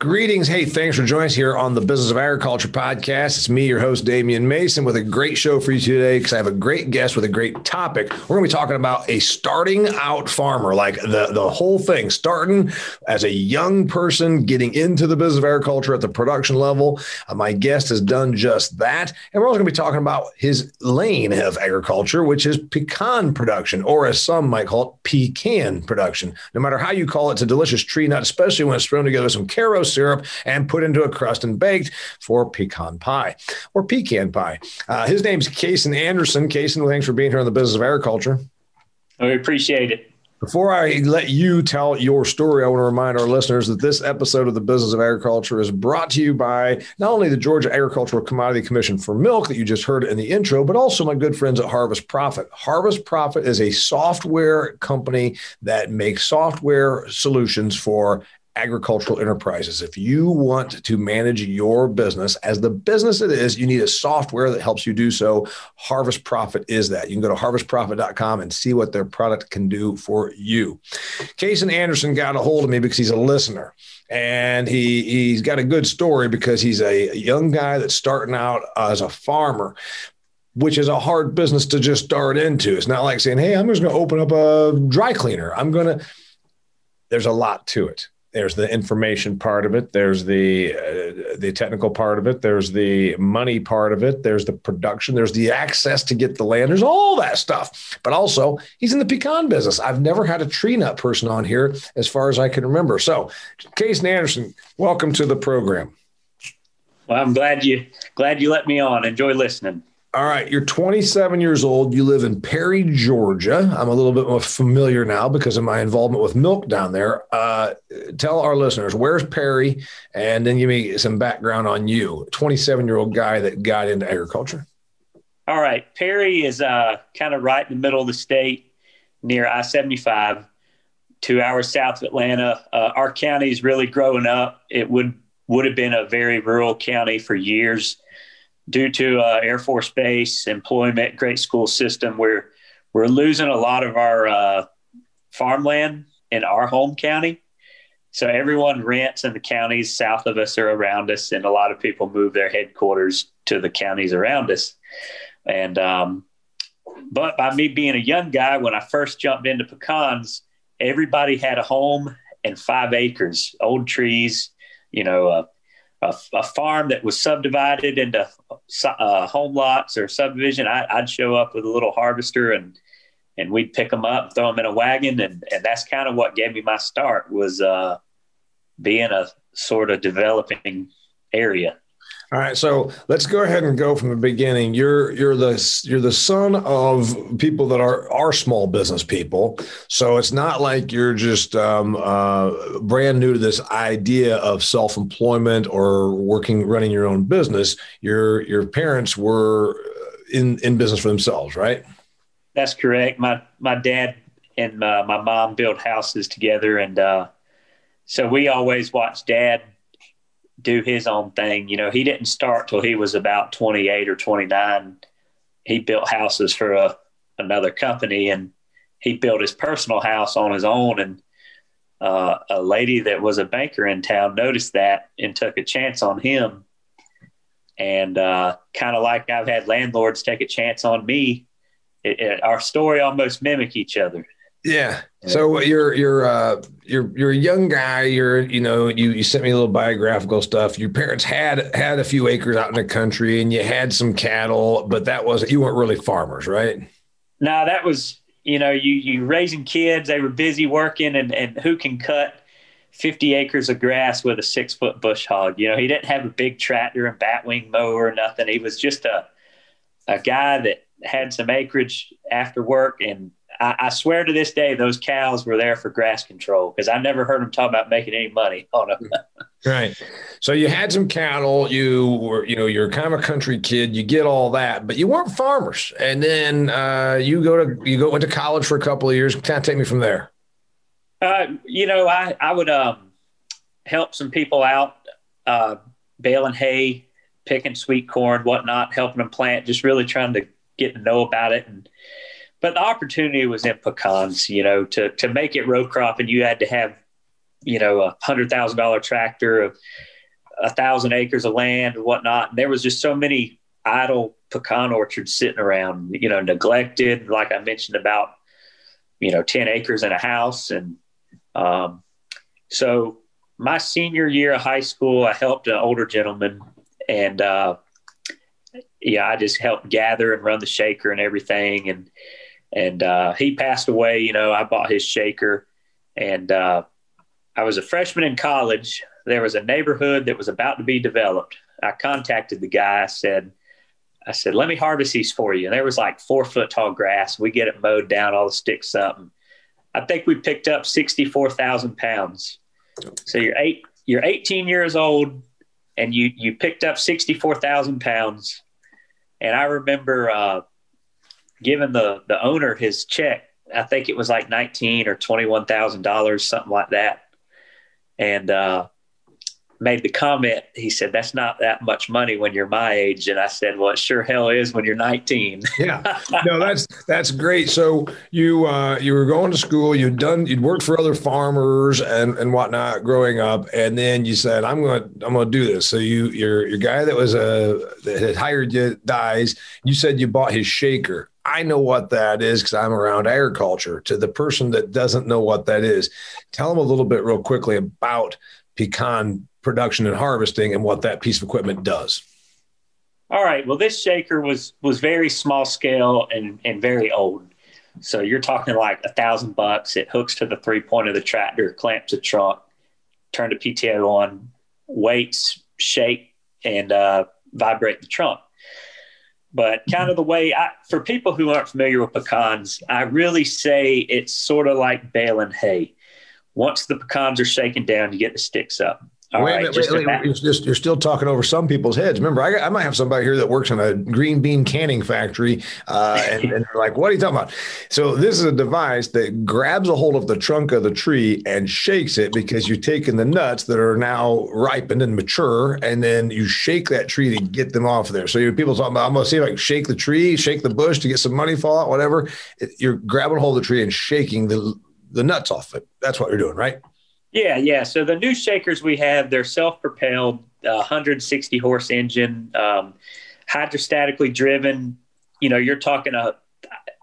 Greetings. Hey, thanks for joining us here on the Business of Agriculture podcast. It's me, your host, Damian Mason, with a great show for you today because I have a great guest with a great topic. We're going to be talking about a starting out farmer, like the, the whole thing, starting as a young person, getting into the business of agriculture at the production level. Uh, my guest has done just that. And we're also going to be talking about his lane of agriculture, which is pecan production, or as some might call it, pecan production. No matter how you call it, it's a delicious tree nut, especially when it's thrown together with some Karo syrup and put into a crust and baked for pecan pie or pecan pie. Uh, his name's Cason Anderson. Cason, thanks for being here on the Business of Agriculture. We appreciate it. Before I let you tell your story, I want to remind our listeners that this episode of the Business of Agriculture is brought to you by not only the Georgia Agricultural Commodity Commission for milk that you just heard in the intro, but also my good friends at Harvest Profit. Harvest Profit is a software company that makes software solutions for agricultural enterprises. If you want to manage your business as the business it is, you need a software that helps you do so. Harvest Profit is that. You can go to harvestprofit.com and see what their product can do for you. Cason Anderson got a hold of me because he's a listener and he he's got a good story because he's a young guy that's starting out as a farmer which is a hard business to just start into. It's not like saying, "Hey, I'm just going to open up a dry cleaner." I'm going to there's a lot to it there's the information part of it there's the uh, the technical part of it there's the money part of it there's the production there's the access to get the land there's all that stuff. But also he's in the pecan business. I've never had a tree nut person on here as far as i can remember. So Cason Anderson welcome to the program. Well i'm glad you glad you let me on. Enjoy listening all right, you're 27 years old. You live in Perry, Georgia. I'm a little bit more familiar now because of my involvement with milk down there. Uh, tell our listeners where's Perry, and then give me some background on you. 27 year old guy that got into agriculture. All right, Perry is uh, kind of right in the middle of the state, near I-75, two hours south of Atlanta. Uh, our county is really growing up. It would would have been a very rural county for years due to uh, Air Force Base, employment, great school system, we're we're losing a lot of our uh, farmland in our home county. So everyone rents in the counties south of us or around us, and a lot of people move their headquarters to the counties around us. And um, but by me being a young guy, when I first jumped into pecans, everybody had a home and five acres, old trees, you know, uh, a, a, farm that was subdivided into uh, home lots or subdivision, I, would show up with a little harvester and and we'd pick them up, throw them in a wagon, and and that's kind of what gave me my start was uh, being a sort of developing area. All right, so let's go ahead and go from the beginning. You're you're the you're the son of people that are are small business people, so it's not like you're just um, uh, brand new to this idea of self employment or working running your own business. Your your parents were in in business for themselves, right? That's correct. My my dad and uh, my mom built houses together, and uh, so we always watched dad do his own thing. You know, he didn't start till he was about 28 or 29. He built houses for a, another company and he built his personal house on his own. And uh, a lady that was a banker in town noticed that and took a chance on him. And uh, kind of like I've had landlords take a chance on me, it, it, our story almost mimic each other. Yeah. So you're you're uh you're you're a young guy. You're you know you you sent me a little biographical stuff. Your parents had had a few acres out in the country, and you had some cattle, but that wasn't you weren't really farmers, right? No, that was you know you you raising kids. They were busy working, and and who can cut. 50 acres of grass with a six foot bush hog. You know, he didn't have a big tractor and batwing mower or nothing. He was just a, a guy that had some acreage after work and I, I, swear to this day, those cows were there for grass control because I never heard them talk about making any money on them. Right. So you had some cattle. You were, you know, you're kind of a country kid. You get all that, but you weren't farmers. And then uh, you go to you go went to college for a couple of years. Kind of take me from there. Uh, you know, I I would um, help some people out, uh, baling hay, picking sweet corn, whatnot, helping them plant. Just really trying to get to know about it. And but the opportunity was in pecans. You know, to to make it row crop, and you had to have, you know, a hundred thousand dollar tractor of a thousand acres of land and whatnot. And there was just so many idle pecan orchards sitting around, you know, neglected. Like I mentioned about, you know, ten acres in a house, and um, so my senior year of high school, I helped an older gentleman, and uh, yeah, I just helped gather and run the shaker and everything, and and uh, he passed away. You know, I bought his shaker, and uh, I was a freshman in college. There was a neighborhood that was about to be developed. I contacted the guy. I said, I said, let me harvest these for you. And there was like four foot tall grass. We get it mowed down, all the sticks up. And I think we picked up 64,000 pounds. So you're eight, you're 18 years old and you, you picked up 64,000 pounds. And I remember, uh, giving the, the owner his check. I think it was like 19 or $21,000, something like that. And, uh, made the comment. He said, "That's not that much money when you're my age." And I said, "Well, it sure hell is when you're 19." yeah, no, that's that's great. So you uh, you were going to school. You'd done you'd worked for other farmers and and whatnot growing up, and then you said, "I'm going to I'm going to do this." So you your your guy that was a uh, that had hired you dies. You said you bought his shaker. I know what that is because I'm around agriculture. To the person that doesn't know what that is, tell them a little bit real quickly about pecan production and harvesting and what that piece of equipment does. All right. Well, this shaker was was very small scale and and very old. So you're talking like a thousand bucks. It hooks to the three point of the tractor, clamps the trunk, turn the PTO on, weights, shake, and uh, vibrate the trunk. But kind of the way I, for people who aren't familiar with pecans, I really say it's sort of like baling hay. Once the pecans are shaken down, you get the sticks up. All wait, right, wait, wait, wait. You're, just, you're still talking over some people's heads. Remember, I, I might have somebody here that works in a green bean canning factory, uh, and, and they're like, "What are you talking about?" So this is a device that grabs a hold of the trunk of the tree and shakes it because you're taking the nuts that are now ripened and mature, and then you shake that tree to get them off there. So you people talking about, "I'm going to see if I can shake the tree, shake the bush to get some money fall out, whatever." You're grabbing hold of the tree and shaking the the nuts off it. That's what you're doing, right? Yeah, yeah. So the new shakers we have, they're self-propelled, uh, 160 horse engine, um, hydrostatically driven. You know, you're talking a.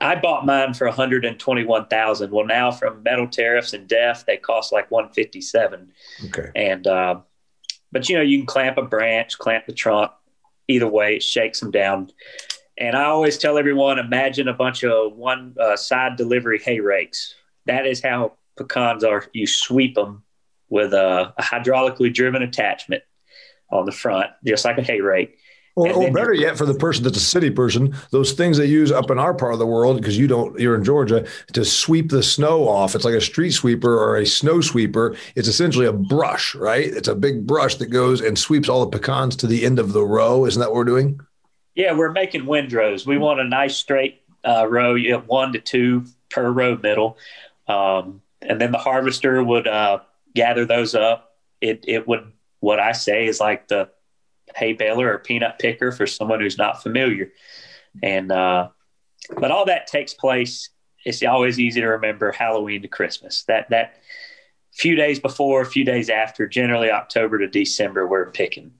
I bought mine for 121,000. Well, now from metal tariffs and DEF, they cost like 157. Okay. And uh, but you know, you can clamp a branch, clamp the trunk. Either way, it shakes them down. And I always tell everyone, imagine a bunch of one uh, side delivery hay rakes. That is how pecans are you sweep them with a, a hydraulically driven attachment on the front, just like a hay rake. Or, or better yet, for the person that's a city person, those things they use up in our part of the world, because you don't, you're in Georgia, to sweep the snow off. It's like a street sweeper or a snow sweeper. It's essentially a brush, right? It's a big brush that goes and sweeps all the pecans to the end of the row. Isn't that what we're doing? Yeah, we're making windrows. We want a nice straight uh, row. You have one to two per row middle. Um, and then the harvester would uh, gather those up. It it would what I say is like the hay baler or peanut picker for someone who's not familiar, and uh, but all that takes place. It's always easy to remember Halloween to Christmas. That that few days before, a few days after, generally October to December, we're picking.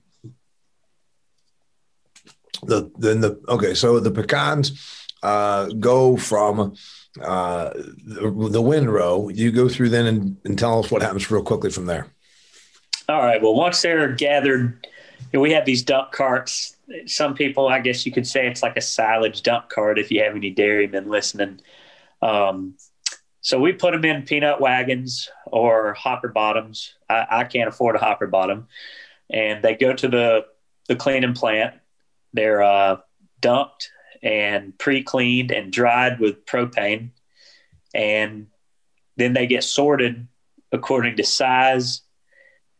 The then the okay, so the pecans uh, go from uh, the, the windrow. You go through then and, and tell us what happens real quickly from there. All right. Well, once they're gathered, we have these dump carts. Some people, I guess you could say it's like a silage dump cart if you have any dairymen listening. Um, so we put them in peanut wagons or hopper bottoms. I, I, can't afford a hopper bottom. And they go to the, the cleaning plant. They're uh, dumped and pre-cleaned and dried with propane and then they get sorted according to size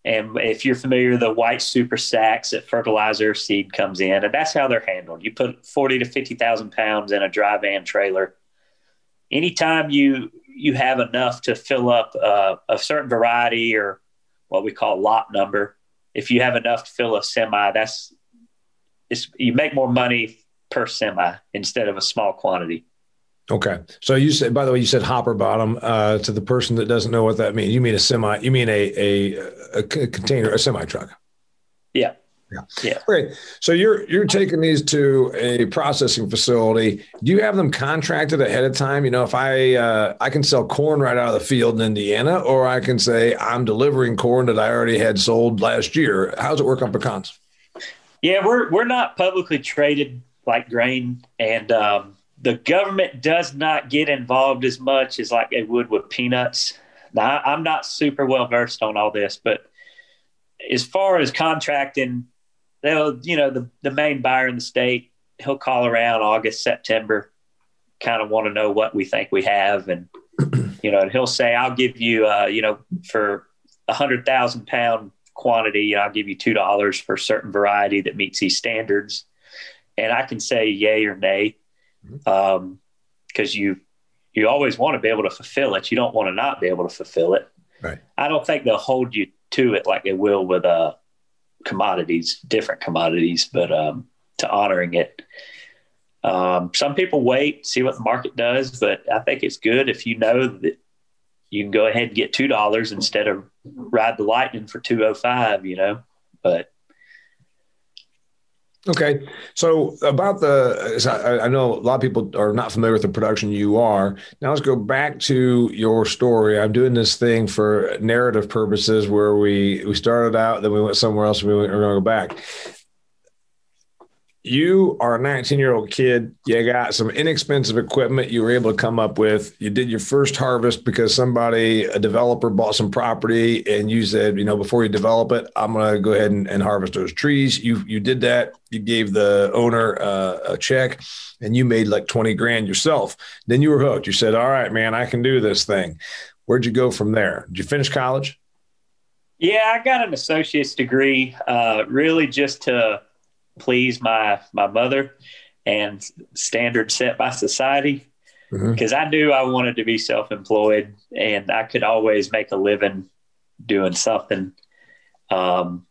And if you're familiar, the white super sacks that fertilizer seed comes in, and that's how they're handled. You put 40 to 50,000 pounds in a dry van trailer. Anytime you you have enough to fill up uh, a certain variety or what we call lot number, if you have enough to fill a semi, that's it's, you make more money per semi instead of a small quantity. Okay. So you said, by the way, you said hopper bottom. Uh, to the person that doesn't know what that means, you mean a semi? You mean a a, a container, a semi truck? Yeah. Yeah. Yeah. Okay. So you're you're taking these to a processing facility. Do you have them contracted ahead of time? You know, if I uh, I can sell corn right out of the field in Indiana, or I can say I'm delivering corn that I already had sold last year. How's it work on pecans? Yeah, we're we're not publicly traded like grain, and um, the government does not get involved as much as like they would with peanuts. Now, I'm not super well versed on all this, but as far as contracting, they'll, you know, the, the main buyer in the state, he'll call around August, September, kind of want to know what we think we have. And, you know, and he'll say, I'll give you, uh, you know, for a hundred thousand pound quantity, I'll give you $2 for a certain variety that meets these standards. And I can say yay or nay because um, you you always want to be able to fulfill it. You don't want to not be able to fulfill it. Right. I don't think they'll hold you to it like they will with uh, commodities, different commodities, but um, to honoring it. Um, some people wait, see what the market does, but I think it's good if you know that you can go ahead and get two dollars instead of ride the lightning for two oh five. You know, but Okay, so about the, I know a lot of people are not familiar with the production you are. Now let's go back to your story. I'm doing this thing for narrative purposes where we we started out, then we went somewhere else, and we went, we're going to go back you are a 19 year old kid. You got some inexpensive equipment you were able to come up with. You did your first harvest because somebody, a developer, bought some property, and you said, you know, before you develop it, I'm going to go ahead and, and, harvest those trees. You you did that. You gave the owner uh, a check, and you made like 20 grand yourself. Then you were hooked. You said, all right, man, I can do this thing. Where'd you go from there? Did you finish college? Yeah, I got an associate's degree, uh, really just to please my my mother and standards set by society because mm-hmm. I knew I wanted to be self employed and I could always make a living doing something. Um,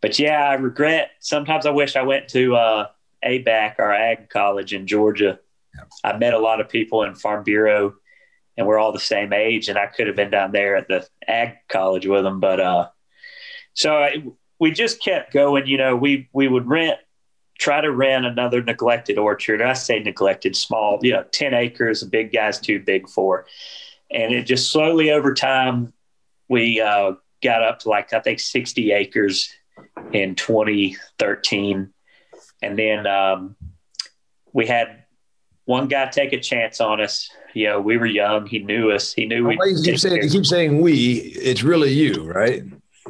but yeah, I regret. Sometimes I wish I went to uh, ABAC, our ag college in Georgia. Yeah. I met a lot of people in Farm Bureau, and we're all the same age, and I could have been down there at the ag college with them. But uh, so I, we just kept going. You know, we we would rent, try to rent another neglected orchard. I say neglected, small. You know, ten acres. A big guy's too big for. And it just slowly over time, we uh, got up to like I think sixty acres in 2013, and then um, we had one guy take a chance on us. You know, we were young. He knew us. He knew we. He keeps saying, he keeps saying we. It's really you, right?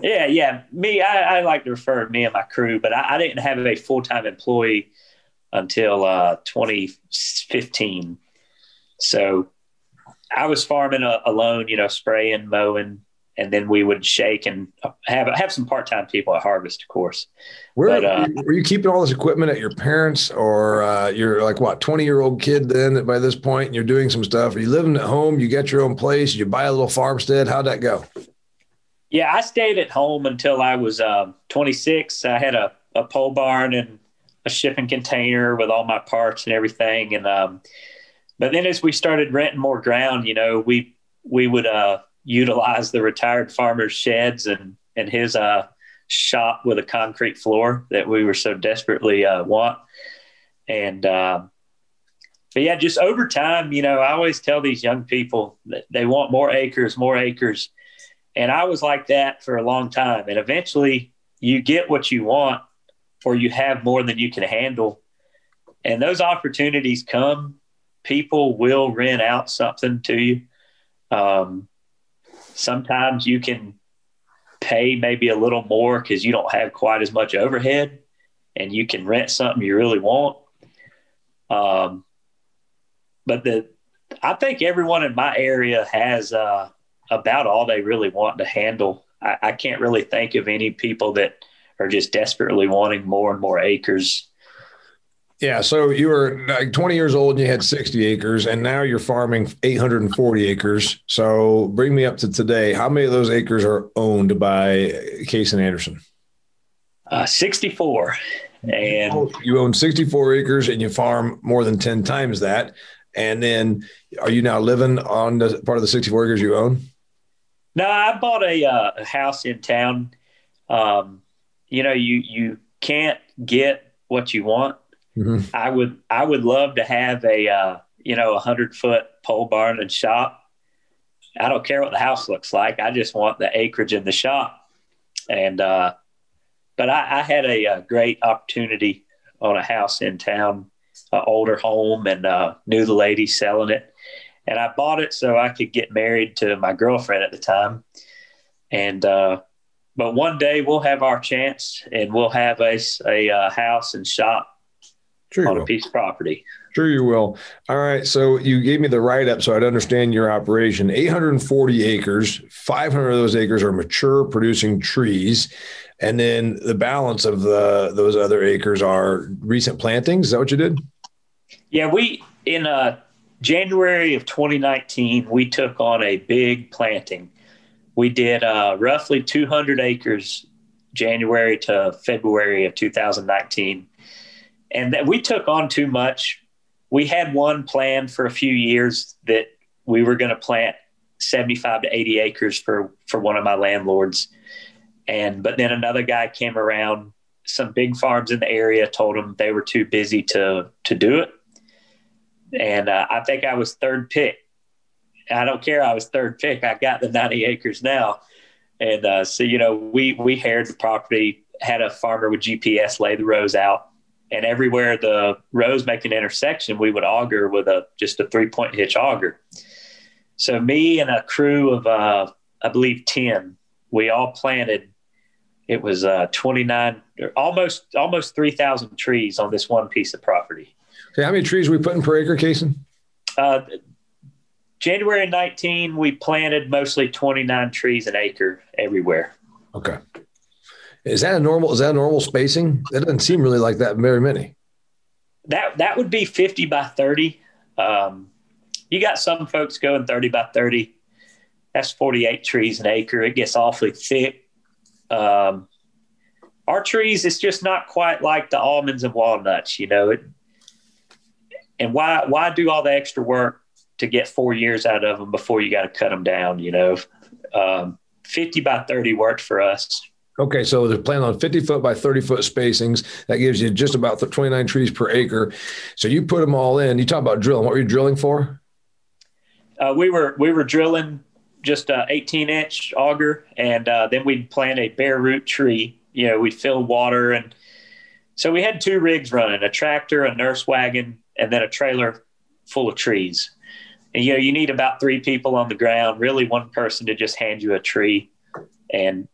Yeah, yeah. Me, I, I like to refer to me and my crew, but I, I didn't have a full time employee until uh, 2015. So I was farming a, alone, you know, spraying, mowing, and then we would shake and have have some part time people at harvest, of course. Where but, uh, were you keeping all this equipment at your parents, or uh, you're like what twenty year old kid then by this point, and you're doing some stuff? Are you living at home? You get your own place? You buy a little farmstead? How'd that go? Yeah, I stayed at home until I was uh, 26. I had a, a pole barn and a shipping container with all my parts and everything. And um, but then as we started renting more ground, you know, we we would uh, utilize the retired farmer's sheds and and his uh, shop with a concrete floor that we were so desperately uh, want. And uh, but yeah, just over time, you know, I always tell these young people that they want more acres, more acres and I was like that for a long time. And eventually you get what you want or you have more than you can handle. And those opportunities come, people will rent out something to you. Um, sometimes you can pay maybe a little more because you don't have quite as much overhead and you can rent something you really want. Um, but the, I think everyone in my area has, uh, about all they really want to handle. I, I can't really think of any people that are just desperately wanting more and more acres. Yeah. So you were like 20 years old and you had 60 acres, and now you're farming 840 acres. So bring me up to today. How many of those acres are owned by Cason Anderson? Uh, 64. And you own 64 acres and you farm more than 10 times that. And then are you now living on the part of the 64 acres you own? No, I bought a, uh, a house in town. Um, you know, you, you can't get what you want. Mm-hmm. I would, I would love to have a, uh, you know, a hundred foot pole barn and shop. I don't care what the house looks like. I just want the acreage in the shop. And, uh, but I, I had a, a, great opportunity on a house in town, an older home, and uh, knew the lady selling it. And I bought it so I could get married to my girlfriend at the time. And, uh, but one day we'll have our chance and we'll have a, a uh, house and shop sure on a piece of property. Sure, you will. All right. So you gave me the write up so I'd understand your operation 840 acres, 500 of those acres are mature producing trees. And then the balance of the, those other acres are recent plantings. Is that what you did? Yeah, we in uh, January of 2019 we took on a big planting. We did uh, roughly 200 acres January to February of 2019, and that we took on too much. We had one plan for a few years that we were going to plant 75 to 80 acres for for one of my landlords and but then another guy came around. Some big farms in the area told him they were too busy to to do it, and uh, I think I was third pick. I don't care. I was third pick. I got the 90 acres now, and uh, so you know we we hired the property. Had a farmer with GPS lay the rows out, and everywhere the rows make an intersection, we would auger with a just a three point hitch auger. So me and a crew of uh, I believe ten, we all planted it was uh, 29 almost almost 3000 trees on this one piece of property okay how many trees we putting per acre Cason? Uh, january 19 we planted mostly 29 trees an acre everywhere. Okay. Is that a normal is that a normal spacing? That doesn't seem really like that very many. That that would be 50 by 30 um, you got some folks going 30 by 30 that's 48 trees an acre. It gets awfully thick. Um, our trees, it's just not quite like the almonds and walnuts, you know. It, and why why do all the extra work to get four years out of them before you got to cut them down? You know, um, fifty by thirty worked for us. Okay, so they're planning on 50 foot by 30 foot spacings. That gives you just about 29 trees per acre. So you put them all in. You talk about drilling. What were you drilling for? Uh, we were we were drilling just a 18 inch auger, and uh, then we'd plant a bare root tree. You know, we'd fill water, and so we had two rigs running: a tractor, a nurse wagon, and then a trailer full of trees. And you know, you need about three people on the ground. Really, one person to just hand you a tree, and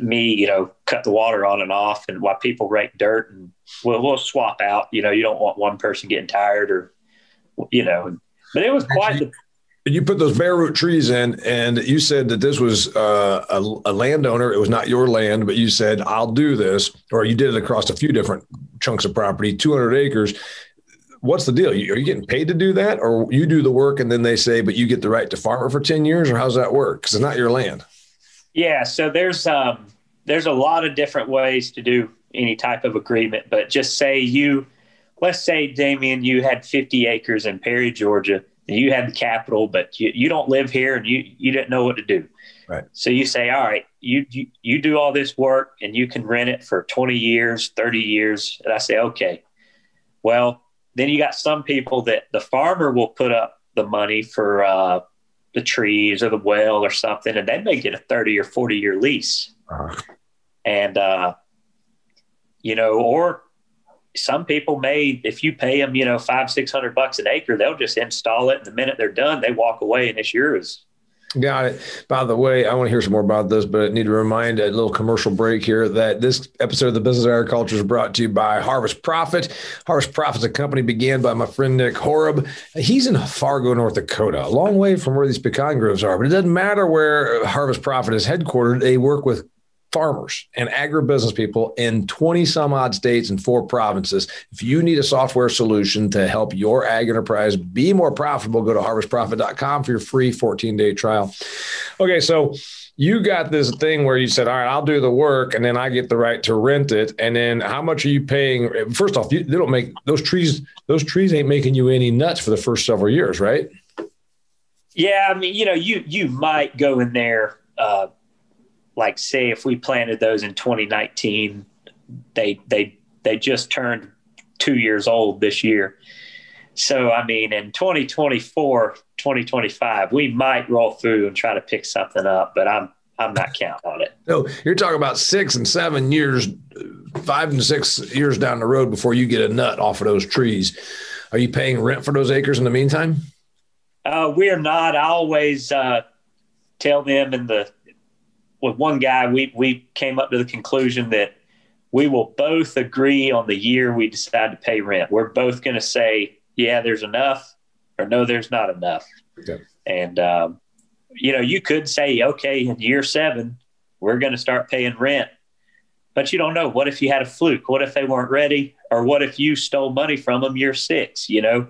me, you know, cut the water on and off, and while people rake dirt, and we'll we'll swap out. You know, you don't want one person getting tired or, you know. But it was quite the you put those bare root trees in, and you said that this was uh, a, a, landowner. It was not your land, but you said, I'll do this, or you did it across a few different chunks of property, 200 acres. What's the deal? Are you getting paid to do that, or you do the work and then they say, but you get the right to farm it for 10 years, or how's that work? Because it's not your land. Yeah. So there's, um, there's a lot of different ways to do any type of agreement, but just say you, let's say, Damian, you had 50 acres in Perry, Georgia and you had the capital, but you, you don't live here and you, you didn't know what to do. Right. So you say, all right, you, you, you do all this work and you can rent it for 20 years, 30 years. And I say, okay, well, then you got some people that the farmer will put up the money for uh, the trees or the well or something, and they may get a 30 or 40 year lease. Uh-huh. And, uh, you know, or some people may, if you pay them, you know, five, 600 bucks an acre, they'll just install it. And the minute they're done, they walk away and it's yours. Got it. By the way, I want to hear some more about this, but I need to remind a little commercial break here that this episode of the Business of Agriculture is brought to you by Harvest Profit. Harvest Profit is a company began by my friend Nick Horob. He's in Fargo, North Dakota, a long way from where these pecan groves are, but it doesn't matter where Harvest Profit is headquartered. They work with farmers and agribusiness people in 20 some odd states and four provinces. If you need a software solution to help your ag enterprise be more profitable, go to harvestprofit.com for your free 14 day trial. Okay, so you got this thing where you said, All right, I'll do the work and then I get the right to rent it. And then how much are you paying? First off, you, they don't make those trees, those trees ain't making you any nuts for the first several years, right? Yeah, I mean, you know, you you might go in there uh, like say if we planted those in 2019 they they they just turned two years old this year. So i mean in 2024 2025 we might roll through and try to pick something up but i'm i'm not counting on it. No you're talking about six and seven years five and six years down the road before you get a nut off of those trees. Are you paying rent for those acres in the meantime? Uh, we are not. I always uh, tell them in the with one guy, we we came up to the conclusion that we will both agree on the year we decide to pay rent. We're both going to say, yeah, there's enough, or no, there's not enough. Okay. And um, you know, you could say, okay, in year seven, we're going to start paying rent, but you don't know. What if you had a fluke? What if they weren't ready, or what if you stole money from them year six? You know,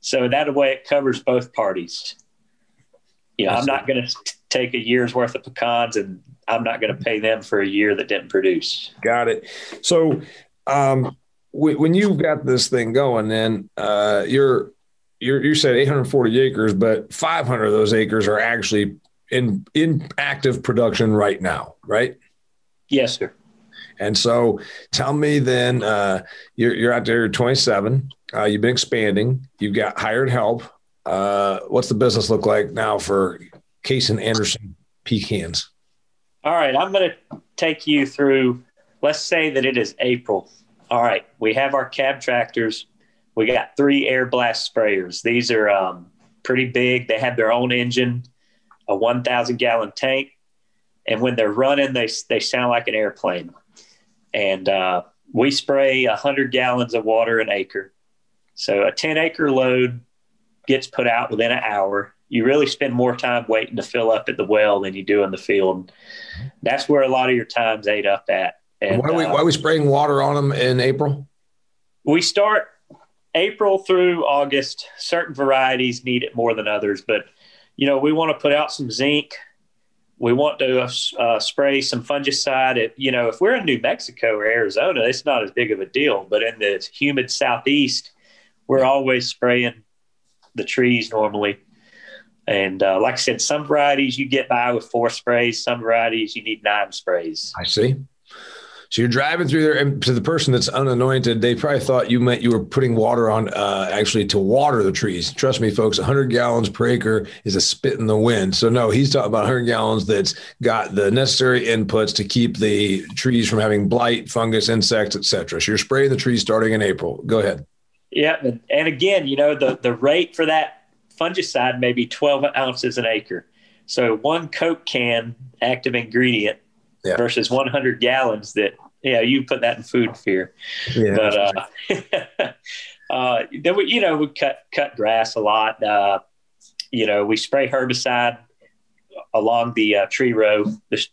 so that way it covers both parties. You know, I'm not going to take a year's worth of pecans and I'm not going to pay them for a year that didn't produce. Got it. So, um, when you've got this thing going, then uh, you're you're you said 840 acres, but 500 of those acres are actually in in active production right now, right? Yes, sir. And so, tell me then, uh, you're you're out there, 27. Uh, you've been expanding. You've got hired help. Uh, what's the business look like now for Cason Anderson pecans? All right, I'm going to take you through. Let's say that it is April. All right, we have our cab tractors. We got three air blast sprayers. These are um, pretty big. They have their own engine, a 1,000 gallon tank, and when they're running, they they sound like an airplane. And uh, we spray 100 gallons of water an acre. So a 10 acre load gets put out within an hour you really spend more time waiting to fill up at the well than you do in the field. That's where a lot of your time's ate up at. And why are we, uh, why are we spraying water on them in April? We start April through August. Certain varieties need it more than others, but you know we want to put out some zinc. We want to uh, spray some fungicide. If, you know, if we're in New Mexico or Arizona, it's not as big of a deal. But in the humid southeast, we're always spraying the trees normally. And uh, like I said, some varieties you get by with four sprays, some varieties you need nine sprays. I see. So you're driving through there, and to the person that's unanointed, they probably thought you meant you were putting water on, uh, actually to water the trees. Trust me, folks, 100 gallons per acre is a spit in the wind. So no, he's talking about 100 gallons that's got the necessary inputs to keep the trees from having blight, fungus, insects, etc. So you're spraying the trees starting in April. Go ahead. Yeah, and again, you know the the rate for that fungicide maybe 12 ounces an acre. So one Coke can active ingredient yeah. versus 100 gallons that, yeah, you put that in food fear. Yeah, but, uh, uh, then we, you know, we cut, cut grass a lot. Uh, you know, we spray herbicide along the uh, tree row.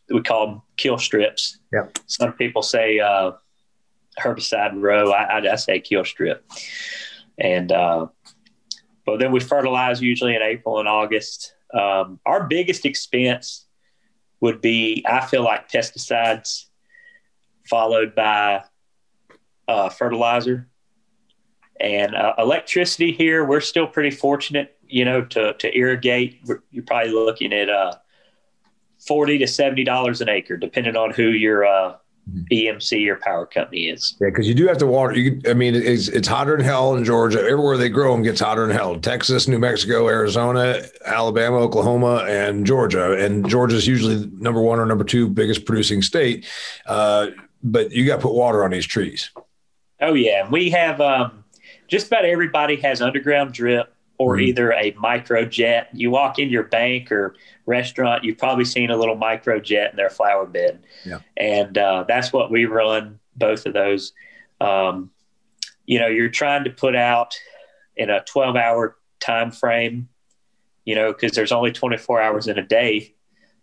We call them kill strips. Yeah. Some people say uh, herbicide row. I, I, I, say kill strip. And uh, but then we fertilize usually in April and August. Um, our biggest expense would be, I feel like, pesticides, followed by uh, fertilizer and uh, electricity. Here, we're still pretty fortunate, you know, to to irrigate. You're probably looking at uh, forty to seventy dollars an acre, depending on who your uh, EMC or power company is. Yeah, because you do have to water. You, I mean, it's it's hotter than hell in Georgia. Everywhere they grow them gets hotter than hell. Texas, New Mexico, Arizona, Alabama, Oklahoma, and Georgia. And Georgia is usually number one or number two biggest producing state. Uh, but you got to put water on these trees. Oh yeah, we have um, just about everybody has underground drip or mm-hmm. either a microjet. You walk in your bank or restaurant, you've probably seen a little microjet in their flower bed. Yeah. And uh, that's what we run, both of those. Um, you know, you're trying to put out in a 12 hour time frame, you know, because there's only 24 hours in a day.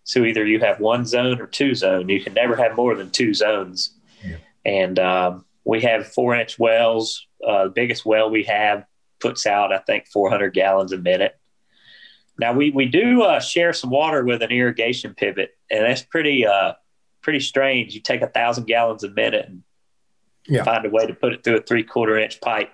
So either you have one zone or two zone. You can never have more than two zones. Yeah. And um, we have four inch wells. Uh, the biggest well we have puts out, I think, 400 gallons a minute. Now we we do uh, share some water with an irrigation pivot, and that's pretty uh, pretty strange. You take a thousand gallons a minute and yeah. find a way to put it through a three quarter inch pipe.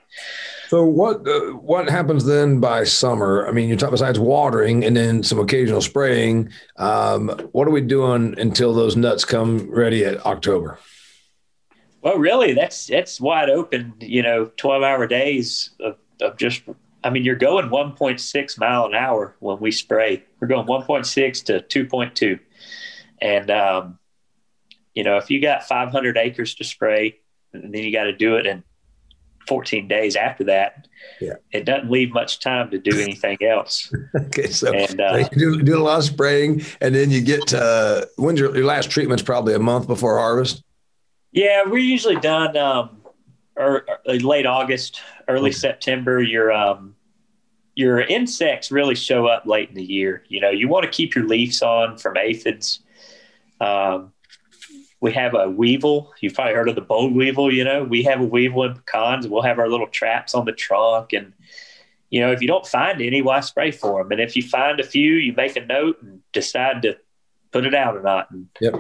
So what uh, what happens then by summer? I mean, you talk besides watering and then some occasional spraying. Um, what are we doing until those nuts come ready at October? Well, really, that's that's wide open. You know, twelve hour days of, of just. I mean, you're going 1.6 mile an hour when we spray. We're going 1.6 to 2.2, and um, you know, if you got 500 acres to spray, and then you got to do it in 14 days after that. Yeah. It doesn't leave much time to do anything else. okay. So, and, uh, so you do, do, a lot of spraying and then you get to, uh, when's your, your last treatment's probably a month before harvest? Yeah, we're usually done um, or, or uh, late August, early. September. Your um, your insects really show up late in the year. You know, you want to keep your leaves on from aphids. Um, we have a weevil. You've probably heard of the boll weevil. You know, we have a weevil in pecans. We'll have our little traps on the trunk, and you know, if you don't find any, why spray for them? And if you find a few, you make a note and decide to put it out or not. And, yep.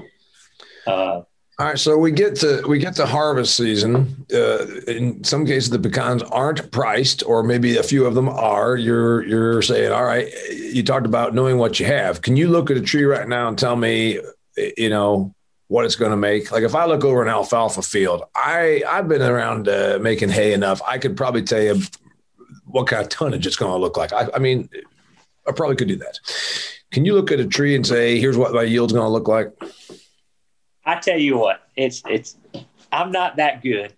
Uh, all right, so we get to we get to harvest season. Uh, in some cases, the pecans aren't priced, or maybe a few of them are. You're you're saying, all right. You talked about knowing what you have. Can you look at a tree right now and tell me, you know, what it's going to make. Like if I look over an alfalfa field, I I've been around uh, making hay enough. I could probably tell you what kind of tonnage it's going to look like. I, I, mean, I probably could do that. Can you look at a tree and say, "Here's what my yield's going to look like"? I tell you what, it's it's. I'm not that good.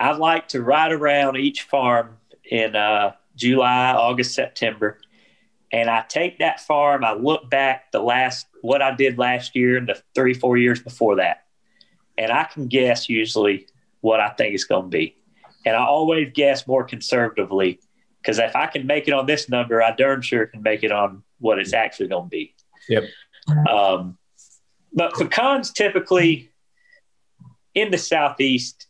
I like to ride around each farm in uh, July, August, September, and I take that farm. I look back the last what I did last year and the three, four years before that. And I can guess usually what I think it's going to be. And I always guess more conservatively because if I can make it on this number, I darn sure can make it on what it's actually going to be. Yep. Um, but pecans typically in the southeast,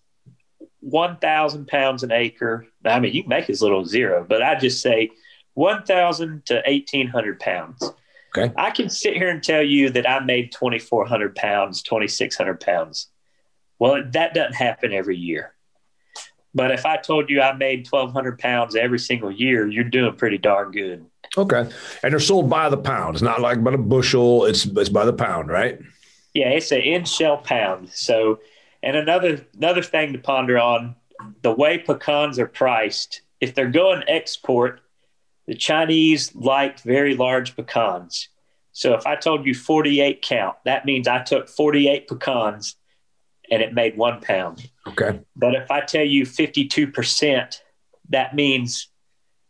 one thousand pounds an acre. I mean, you can make as little as zero, but I just say one thousand to eighteen hundred pounds. Okay. I can sit here and tell you that I made 2,400 pounds, 2,600 pounds. Well, that doesn't happen every year. But if I told you I made 1,200 pounds every single year, you're doing pretty darn good. Okay. And they're sold by the pound. It's not like by the bushel, it's, it's by the pound, right? Yeah, it's an in shell pound. So, and another another thing to ponder on the way pecans are priced, if they're going export, the Chinese like very large pecans. So if I told you 48 count, that means I took 48 pecans and it made one pound. Okay. But if I tell you 52%, that means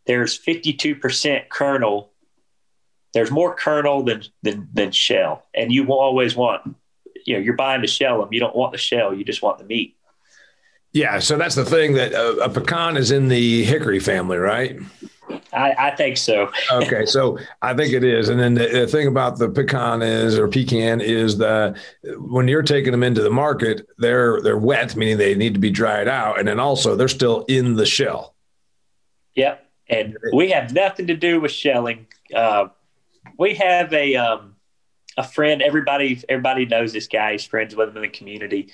there's 52% kernel. There's more kernel than, than, than shell. And you will always want, you know, you're buying the shell them. You don't want the shell. You just want the meat. Yeah. So that's the thing that a, a pecan is in the hickory family, right? I, I, think so. okay, so I think it is. And then the, the, thing about the pecan is, or pecan is that when you're taking them into the market, they're they're wet, meaning they need to be dried out, and then also they're still in the shell. Yep, and we have nothing to do with shelling. Uh, we have a um, a friend. Everybody everybody knows this guy. He's friends with him in the community.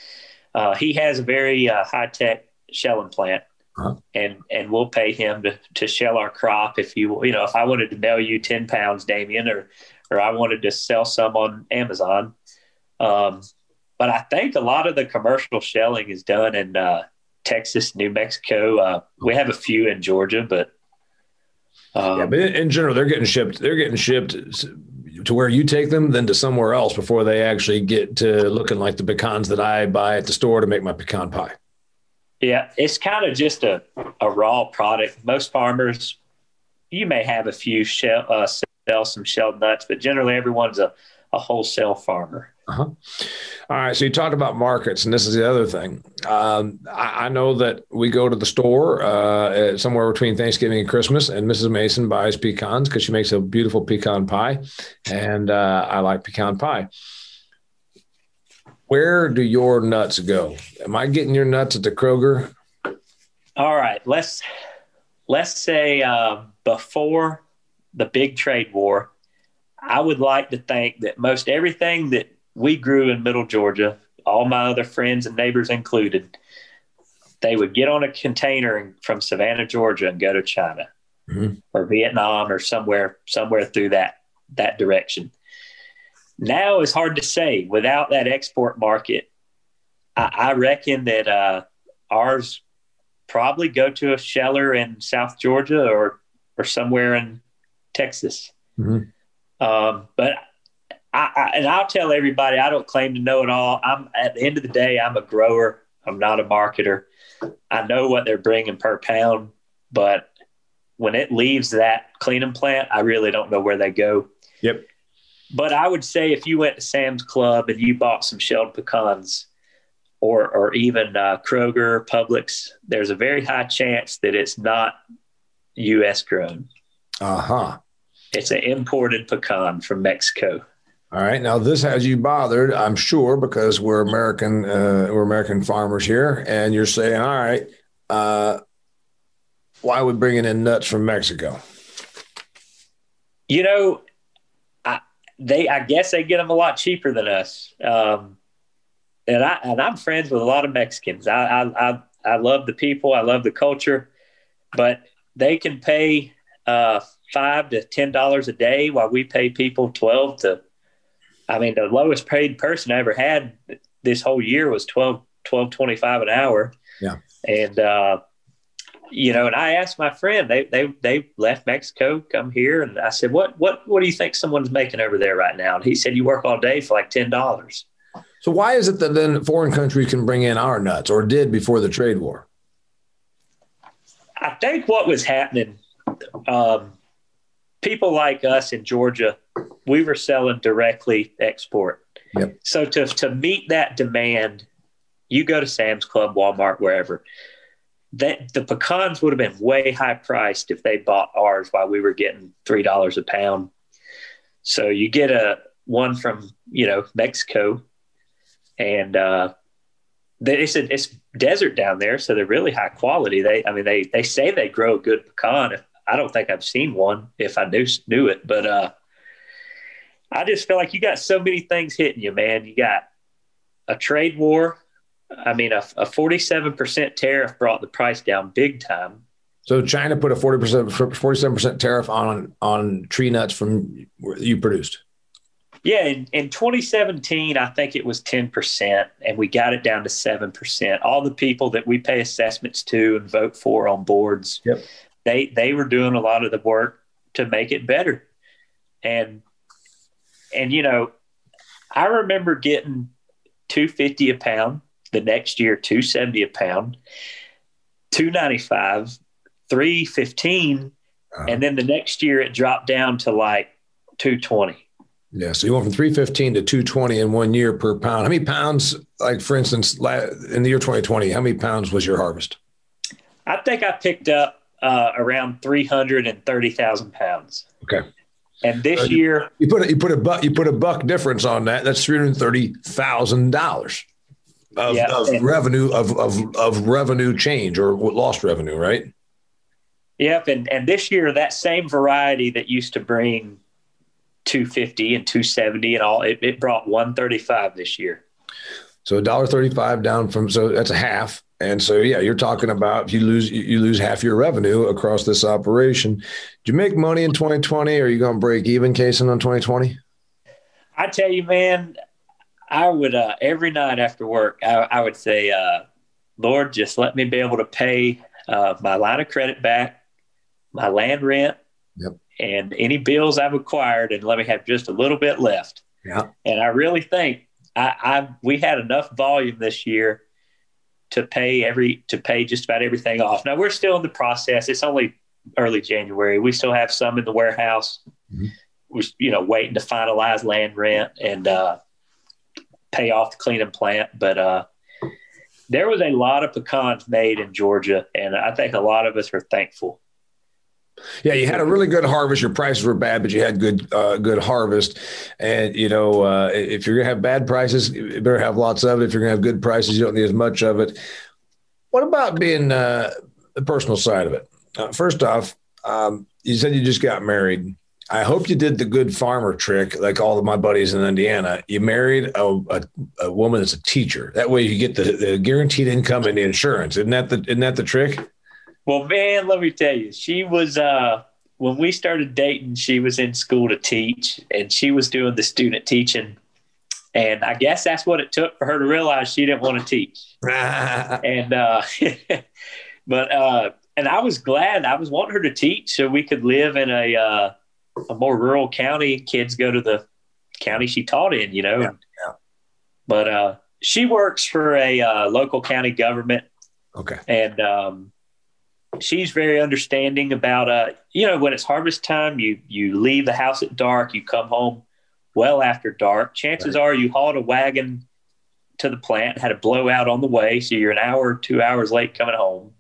Uh, he has a very uh, high tech shelling plant uh-huh. and and we'll pay him to, to shell our crop if you you know if I wanted to mail you ten pounds, Damian, or or I wanted to sell some on Amazon. Um, but I think a lot of the commercial shelling is done in uh, Texas, New Mexico. Uh, we have a few in Georgia, but um, yeah, but in general, they're getting shipped. They're getting shipped to where you take them, then to somewhere else before they actually get to looking like the pecans that I buy at the store to make my pecan pie. Yeah, it's kind of just a, a raw product. Most farmers, you may have a few shell, uh, sell some shelled nuts, but generally everyone's a, a wholesale farmer. Uh-huh. All right. So you talked about markets, and this is the other thing. Um, I, I, know that we go to the store uh, somewhere between Thanksgiving and Christmas, and Mrs. Mason buys pecans because she makes a beautiful pecan pie, and uh, I like pecan pie. Where do your nuts go? Am I getting your nuts at the Kroger? All right. Let's let's say uh, before the big trade war, I would like to think that most everything that we grew in Middle Georgia, all my other friends and neighbors included, they would get on a container from Savannah, Georgia, and go to China mm-hmm. or Vietnam or somewhere somewhere through that that direction. Now it's hard to say. Without that export market, I, I reckon that uh, ours probably go to a sheller in South Georgia or or somewhere in Texas. Mm-hmm. Um, but I, I, and I'll tell everybody I don't claim to know it all. I'm at the end of the day, I'm a grower. I'm not a marketer. I know what they're bringing per pound, but when it leaves that cleaning plant, I really don't know where they go. Yep. But I would say if you went to Sam's Club and you bought some shelled pecans, or or even uh, Kroger, Publix, there's a very high chance that it's not U.S. grown. Uh huh. It's an imported pecan from Mexico. All right. Now this has you bothered, I'm sure, because we're American, uh, we're American farmers here, and you're saying, all right, uh, why are we bringing in nuts from Mexico? You know, I, they, I guess they get them a lot cheaper than us. Um, and I and I'm friends with a lot of Mexicans. I I I, I love the people. I love the culture, but they can pay uh, five to ten dollars a day while we pay people twelve to. I mean, the lowest paid person I ever had this whole year was 12, 12 25 an hour. Yeah, and uh, you know, and I asked my friend, they they they left Mexico, come here, and I said, what what what do you think someone's making over there right now? And he said, you work all day for like ten dollars. So why is it that then foreign countries can bring in our nuts or did before the trade war? I think what was happening, um, people like us in Georgia, we were selling directly export. Yep. So to to meet that demand, you go to Sam's Club, Walmart, wherever. That the pecans would have been way high priced if they bought ours while we were getting three dollars a pound. So you get a one from you know Mexico and uh, they, it's a, it's desert down there, so they're really high quality. They, I mean, they they say they grow a good pecan. I don't think I've seen one if I knew knew it, but uh, I just feel like you got so many things hitting you, man. You got a trade war. I mean, a forty-seven percent tariff brought the price down big time. So China put a forty percent, forty-seven percent tariff on on tree nuts from you produced. Yeah, in, in 2017, I think it was 10%, and we got it down to 7%. All the people that we pay assessments to and vote for on boards, yep. they they were doing a lot of the work to make it better. And and you know, I remember getting 250 a pound, the next year 270 a pound, 295, 315, uh-huh. and then the next year it dropped down to like 220 yeah, so you went from 315 to 220 in one year per pound. How many pounds, like for instance, in the year 2020, how many pounds was your harvest? I think I picked up uh, around 330,000 pounds. Okay. And this uh, year, you put a, you put a buck you put a buck difference on that. That's three hundred thirty thousand dollars of, yeah, of revenue of, of of revenue change or lost revenue, right? Yep. And and this year, that same variety that used to bring 250 and 270 and all. It, it brought 135 this year. So a dollar 35 down from, so that's a half. And so, yeah, you're talking about if you lose, you lose half your revenue across this operation. Did you make money in 2020 or are you going to break even Cason on 2020? I tell you, man, I would, uh, every night after work, I, I would say, uh, Lord, just let me be able to pay uh, my line of credit back, my land rent, yep and any bills I've acquired, and let me have just a little bit left. Yeah. And I really think I, I we had enough volume this year to pay every to pay just about everything off. Now we're still in the process. It's only early January. We still have some in the warehouse. Mm-hmm. We're you know waiting to finalize land rent and uh, pay off the cleaning plant, but uh, there was a lot of pecans made in Georgia, and I think a lot of us are thankful. Yeah, you had a really good harvest. Your prices were bad, but you had good uh, good harvest. And you know, uh, if you're gonna have bad prices, you better have lots of it. If you're gonna have good prices, you don't need as much of it. What about being uh, the personal side of it? Uh, first off, um, you said you just got married. I hope you did the good farmer trick, like all of my buddies in Indiana. You married a, a, a woman that's a teacher. That way, you get the, the, guaranteed income and the insurance. Isn't that the isn't that the trick? Well, man, let me tell you, she was uh, when we started dating. She was in school to teach, and she was doing the student teaching. And I guess that's what it took for her to realize she didn't want to teach. and uh, but uh, and I was glad I was wanting her to teach so we could live in a uh, a more rural county. Kids go to the county she taught in, you know. Yeah, yeah. But uh, she works for a uh, local county government. Okay. And um, she's very understanding about uh, you know, when it's harvest time, you you leave the house at dark, you come home well after dark. Chances right. are you hauled a wagon to the plant, had a blowout on the way, so you're an hour, two hours late coming home.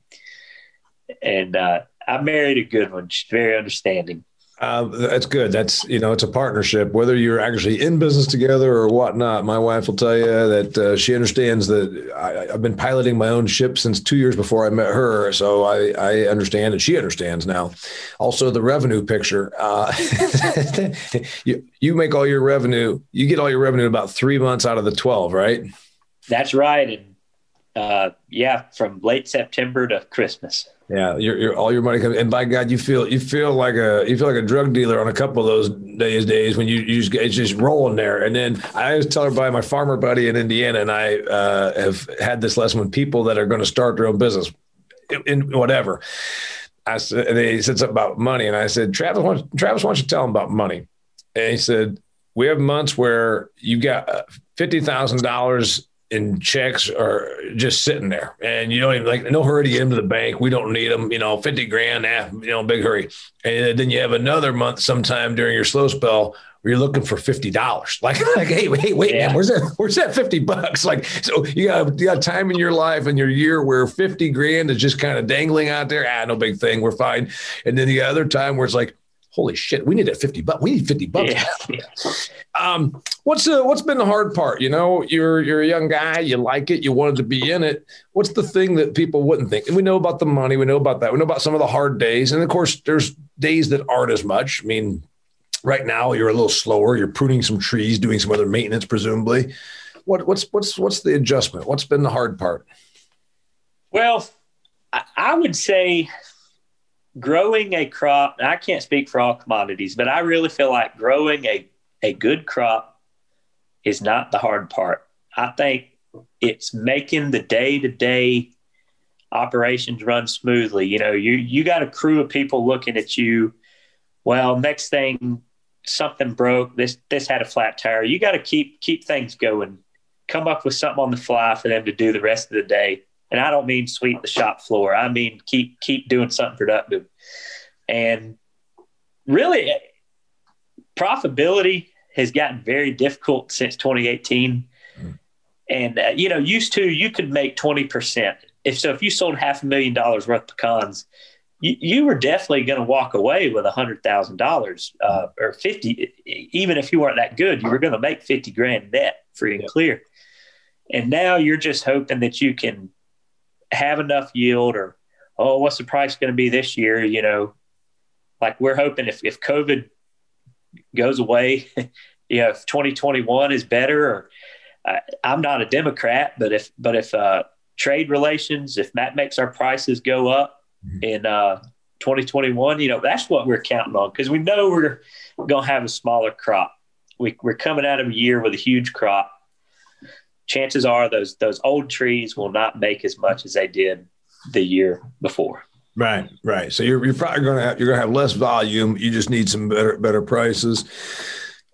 And uh, I married a good one. She's very understanding. Uh, that's good. That's you know, it's a partnership. Whether you're actually in business together or whatnot, my wife will tell you that uh, she understands that I, have been piloting my own ship since two years before I met her, so I, I understand and she understands now. Also, the revenue picture. Uh, you you make all your revenue. You get all your revenue about three months out of the twelve, right? That's right, and uh, yeah, from late September to Christmas. Yeah, your, your all your money comes, and by God, you feel you feel like a you feel like a drug dealer on a couple of those days days when you, you just it's just rolling there. And then I always tell everybody, my farmer buddy in Indiana, and I uh, have had this lesson with people that are going to start their own business in, in whatever. I said they said something about money, and I said, Travis, why, Travis, why don't you tell them about money? And he said, we have months where you got uh, fifty thousand dollars and checks are just sitting there and you don't even like no hurry to get them to the bank. We don't need them, you know, 50 grand, eh, you know, big hurry. And then you have another month sometime during your slow spell where you're looking for $50. Like, like, hey, wait, wait, yeah. man, where's that, where's that 50 bucks? Like, so you got, you got time in your life and your year where 50 grand is just kind of dangling out there. Ah, no big thing. We're fine. And then the other time where it's like, holy shit, we need a 50 bucks. We need 50 bucks. Yeah. Um, what's uh, what's been the hard part? You know, you're you're a young guy, you like it, you wanted to be in it. What's the thing that people wouldn't think? And we know about the money, we know about that, we know about some of the hard days, and of course, there's days that aren't as much. I mean, right now you're a little slower. You're pruning some trees, doing some other maintenance, presumably. What what's what's what's the adjustment? What's been the hard part? Well, I would say growing a crop, I can't speak for all commodities, but I really feel like growing a, a good crop is not the hard part. I think it's making the day to day operations run smoothly. You know, you you got a crew of people looking at you. Well, next thing something broke, this this had a flat tire. You got to keep keep things going. Come up with something on the fly for them to do the rest of the day and I don't mean sweep the shop floor. I mean keep keep doing something productive. And really, profitability has gotten very difficult since 2018. Mm. And uh, you know, used to you could make 20 percent. If so, if you sold half a million dollars worth of pecans, you, you were definitely going to walk away with a hundred thousand uh, dollars or fifty. Even if you weren't that good, you were going to make fifty grand net, free and clear. And now you're just hoping that you can have enough yield or oh what's the price going to be this year you know? Like we're hoping if, if covid goes away you know if 2021 is better or uh, i'm not a democrat but if but if uh, trade relations if that makes our prices go up mm-hmm. in uh, 2021 you know that's what we're counting on because we know we're going to have a smaller crop. We, we're coming out of a year with a huge crop chances are those those old trees will not make as much as they did the year before. Right, right. So you're you're probably going to have, you're going to have less volume. You just need some better better prices.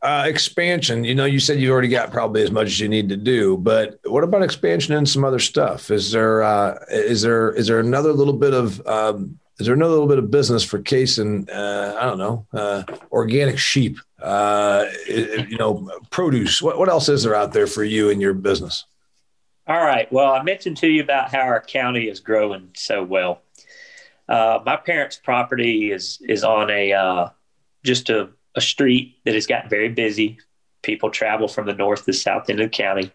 Uh, expansion. You know, you said you already got probably as much as you need to do, but what about expansion and some other stuff? Is there uh, is there is there another little bit of um, is there another little bit of business for Cason? Uh, I don't know, uh, organic sheep, uh, you know, produce. What, what else is there out there for you in your business? All right. Well, I mentioned to you about how our county is growing so well. Uh, my parents' property is is on a uh, just a, a street that has gotten very busy. People travel from the north to the south end of the county,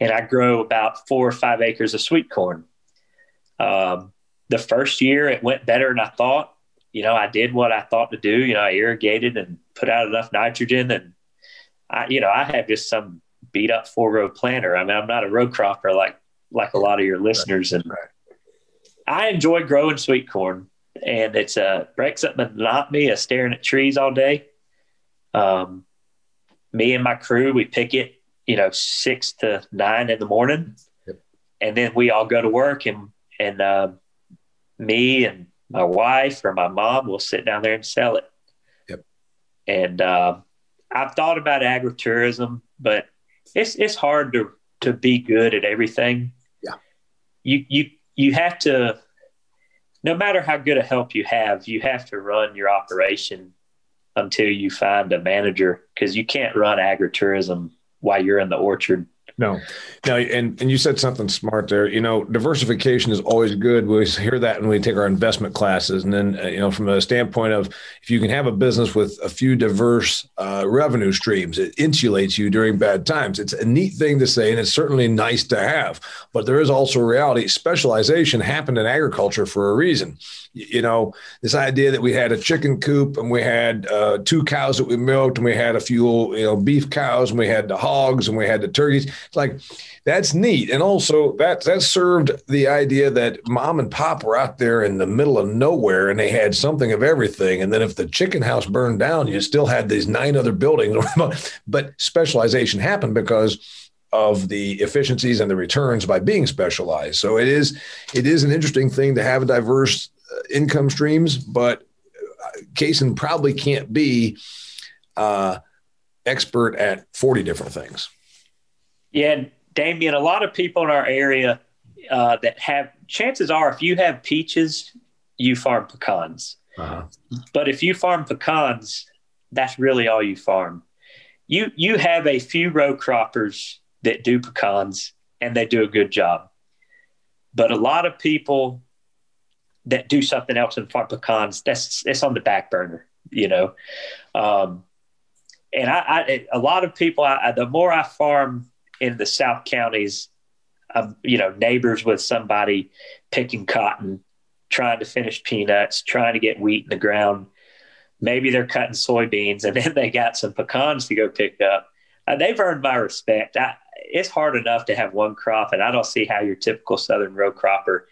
and I grow about four or five acres of sweet corn. Um, the first year, it went better than I thought. You know, I did what I thought to do. You know, I irrigated and put out enough nitrogen, and I, you know, I have just some beat up four row planter. I mean, I'm not a row cropper like like a lot of your listeners, and I enjoy growing sweet corn, and it's a breaks up monotony of staring at trees all day. Um, me and my crew, we pick it, you know, six to nine in the morning, yep. and then we all go to work, and and uh, me and my wife or my mom will sit down there and sell it. Yep. And uh, I've thought about agritourism, but it's it's hard to to be good at everything. Yeah. You you you have to no matter how good a help you have, you have to run your operation until you find a manager because you can't run agritourism while you're in the orchard no, no, and and you said something smart there. You know, diversification is always good. We hear that when we take our investment classes, and then uh, you know, from a standpoint of if you can have a business with a few diverse uh, revenue streams, it insulates you during bad times. It's a neat thing to say, and it's certainly nice to have. But there is also reality. Specialization happened in agriculture for a reason you know, this idea that we had a chicken coop and we had uh, two cows that we milked and we had a few, you know, beef cows and we had the hogs and we had the turkeys. It's like that's neat. And also that that served the idea that mom and pop were out there in the middle of nowhere and they had something of everything. And then if the chicken house burned down, you still had these nine other buildings. but specialization happened because of the efficiencies and the returns by being specialized. So it is it is an interesting thing to have a diverse income streams, but Cason probably can't be uh, expert at 40 different things. Yeah, Damian, a lot of people in our area uh, that have chances are if you have peaches, you farm pecans. Uh-huh. But if you farm pecans, that's really all you farm. You you have a few row croppers that do pecans and they do a good job. But a lot of people that do something else and farm pecans, that's it's on the back burner, you know. Um, and I, I, a lot of people, I, the more I farm in the South counties, I'm, you know, neighbors with somebody picking cotton, trying to finish peanuts, trying to get wheat in the ground. Maybe they're cutting soybeans, and then they got some pecans to go pick up. Uh, they've earned my respect. I, it's hard enough to have one crop, and I don't see how your typical Southern row cropper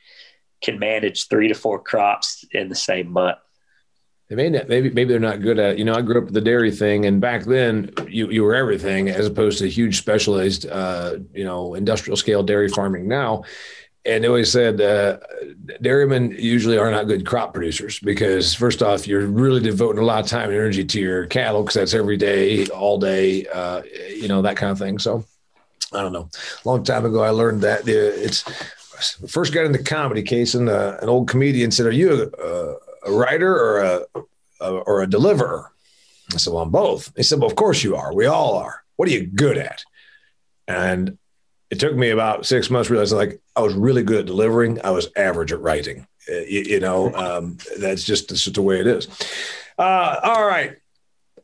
can manage three to four crops in the same month. They may not, maybe maybe they're not good at it. You know, I grew up with the dairy thing, and back then you you were everything as opposed to huge specialized, uh, you know, industrial scale dairy farming now. And they always said uh, dairymen usually are not good crop producers because first off, you're really devoting a lot of time and energy to your cattle because that's every day, all day, uh, you know, that kind of thing. So I don't know. A long time ago, I learned that it's first got into comedy case, and uh, an old comedian said, "Are you a, a writer or a, a, or a deliverer?" I said, "Well, I'm both." He said, "Well, of course you are. We all are. What are you good at?" And it took me about six months realizing like I was really good at delivering. I was average at writing. You, you know, um, that's just that's just the way it is. Uh, all right.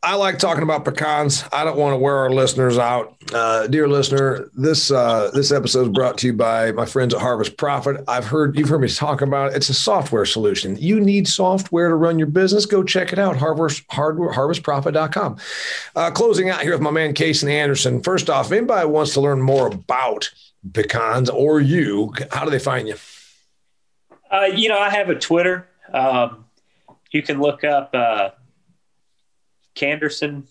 I like talking about pecans. I don't want to wear our listeners out. Uh, dear listener, this uh, this episode is brought to you by my friends at Harvest Profit. I've heard you've heard me talk about it. It's a software solution. You need software to run your business. Go check it out. Harvest hardware harvestprofit.com. Uh, closing out here with my man Cason Anderson. First off, if anybody wants to learn more about pecans or you, how do they find you? Uh, you know, I have a Twitter. Um, you can look up uh, Canderson,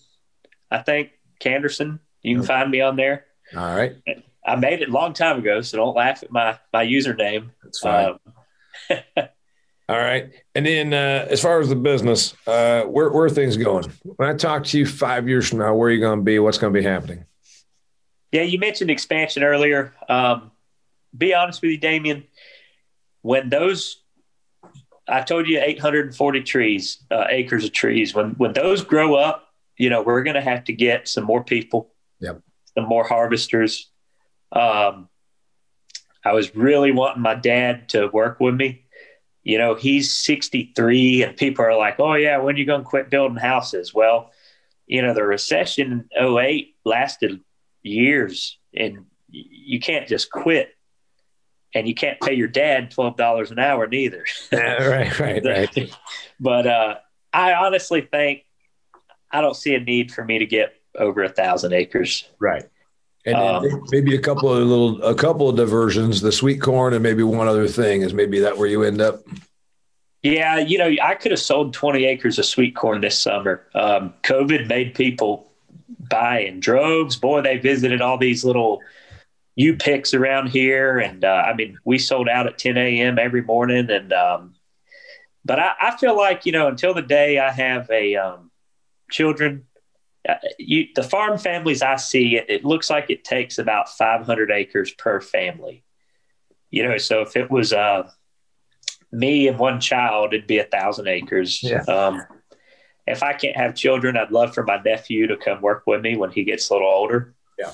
I think Canderson. You can find me on there. All right. I made it a long time ago, so don't laugh at my my username. That's fine. Um, All right. And then uh, as far as the business, uh, where, where are things going? When I talk to you five years from now, where are you going to be? What's going to be happening? Yeah, you mentioned expansion earlier. Um, be honest with you, Damian. When those I told you 840 trees, uh, acres of trees. When when those grow up, you know, we're going to have to get some more people, yep. some more harvesters. Um, I was really wanting my dad to work with me. You know, he's 63, and people are like, "Oh yeah, when are you going to quit building houses?" Well, you know, the recession in 08 lasted years, and you can't just quit and you can't pay your dad twelve dollars an hour neither. right, right, right. but uh, I honestly think I don't see a need for me to get over a thousand acres. Right. And um, maybe a couple of little, a couple of diversions, the sweet corn, and maybe one other thing is maybe that where you end up. Yeah, you know, I could have sold 20 acres of sweet corn this summer. Um, COVID made people buy in droves. Boy, they visited all these little U picks around here, and uh, I mean, we sold out at 10 a.m. every morning. And um, but I, I, feel like you know, until the day I have a um, children, uh, you, the farm families I see, it, it, looks like it takes about 500 acres per family. You know, so if it was uh, me and one child, it'd be a thousand acres. Yeah. Um, if I can't have children, I'd love for my nephew to come work with me when he gets a little older. Yeah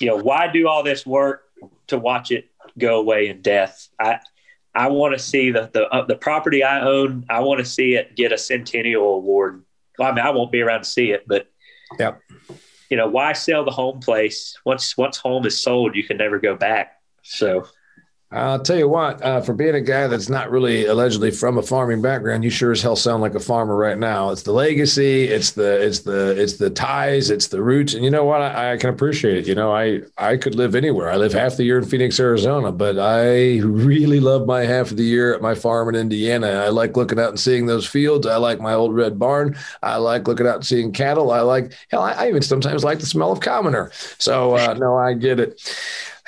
you know, why do all this work to watch it go away in death? I I want to see the the uh, the property I own. I want to see it get a centennial award. Well, I mean, I won't be around to see it, but yeah, you know, why sell the home place once once home is sold? You can never go back. So I'll tell you what, uh, for being a guy that's not really allegedly from a farming background, you sure as hell sound like a farmer right now. It's the legacy, it's the it's the it's the ties, it's the roots, and you know what? I, I can appreciate it. You know, I I could live anywhere. I live half the year in Phoenix, Arizona, but I really love my half of the year at my farm in Indiana. I like looking out and seeing those fields. I like my old red barn. I like looking out and seeing cattle. I like hell. I, I even sometimes like the smell of commoner. So uh, no, I get it.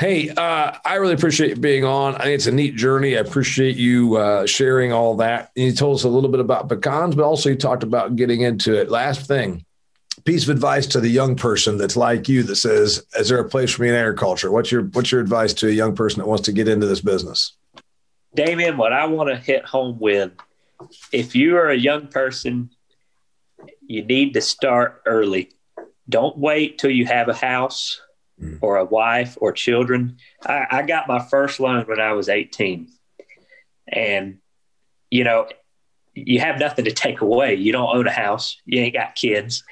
Hey, uh, I really appreciate being on. I think it's a neat journey. I appreciate you uh, sharing all that. You told us a little bit about pecans, but also you talked about getting into it. Last thing, piece of advice to the young person that's like you that says, "Is there a place for me in agriculture?" What's your What's your advice to a young person that wants to get into this business? Damian, what I want to hit home with, if you are a young person, you need to start early. Don't wait till you have a house mm. or a wife or children. I, I got my first loan when I was 18. And, you know, you have nothing to take away. You don't own a house. You ain't got kids.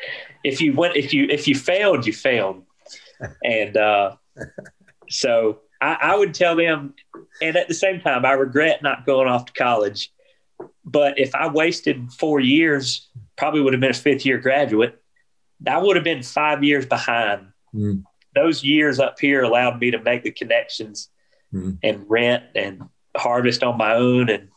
If you went, if you, if you failed, you failed. And, uh, so I, I would tell them, and at the same time, I regret not going off to college. But if I wasted four years, probably would have been a fifth year graduate. I would have been five years behind. Mm those years up here allowed me to make the connections mm-hmm. and rent and harvest on my own. And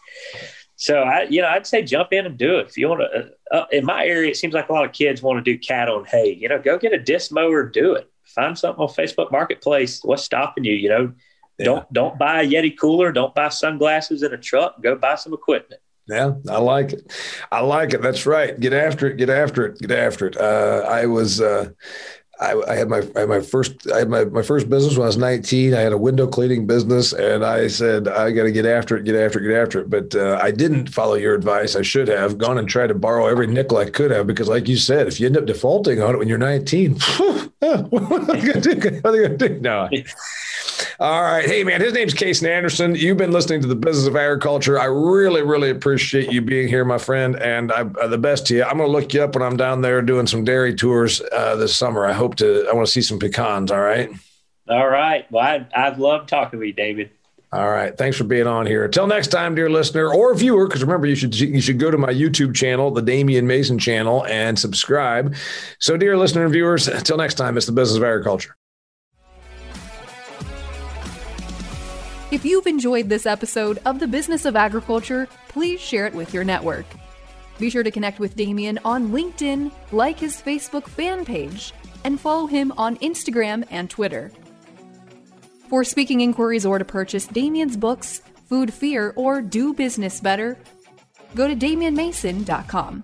so I, you know, I'd say jump in and do it. If you want to, uh, uh, in my area, it seems like a lot of kids want to do cattle and hay, you know, go get a disc mower, do it. Find something on Facebook marketplace. What's stopping you? You know, yeah. don't, don't buy a Yeti cooler. Don't buy sunglasses in a truck. Go buy some equipment. Yeah, I like it. I like it. That's right. Get after it. Get after it. Get after it. Uh, I was, uh, I, I, had my I had my first I had my, my first business when I was 19. I had a window cleaning business, and I said I got to get after it, get after it, get after it. But uh, I didn't follow your advice. I should have gone and tried to borrow every nickel I could have because, like you said, if you end up defaulting on it when you're 19, what are you going to do? No. All right. Hey, man, his name's Cason Anderson. You've been listening to the business of agriculture. I really, really appreciate you being here, my friend. And I, uh, the best to you. I'm going to look you up when I'm down there doing some dairy tours uh, this summer. I hope to, I want to see some pecans. All right. All right. Well, I, I've loved talking with you, David. All right. Thanks for being on here. Until next time, dear listener or viewer, because remember, you should you should go to my YouTube channel, the Damian Mason channel, and subscribe. So, dear listener and viewers, until next time, it's the business of agriculture. If you've enjoyed this episode of The Business of Agriculture, please share it with your network. Be sure to connect with Damian on LinkedIn, like his Facebook fan page, and follow him on Instagram and Twitter. For speaking inquiries or to purchase Damian's books, Food Fear, or Do Business Better, go to DamianMason.com.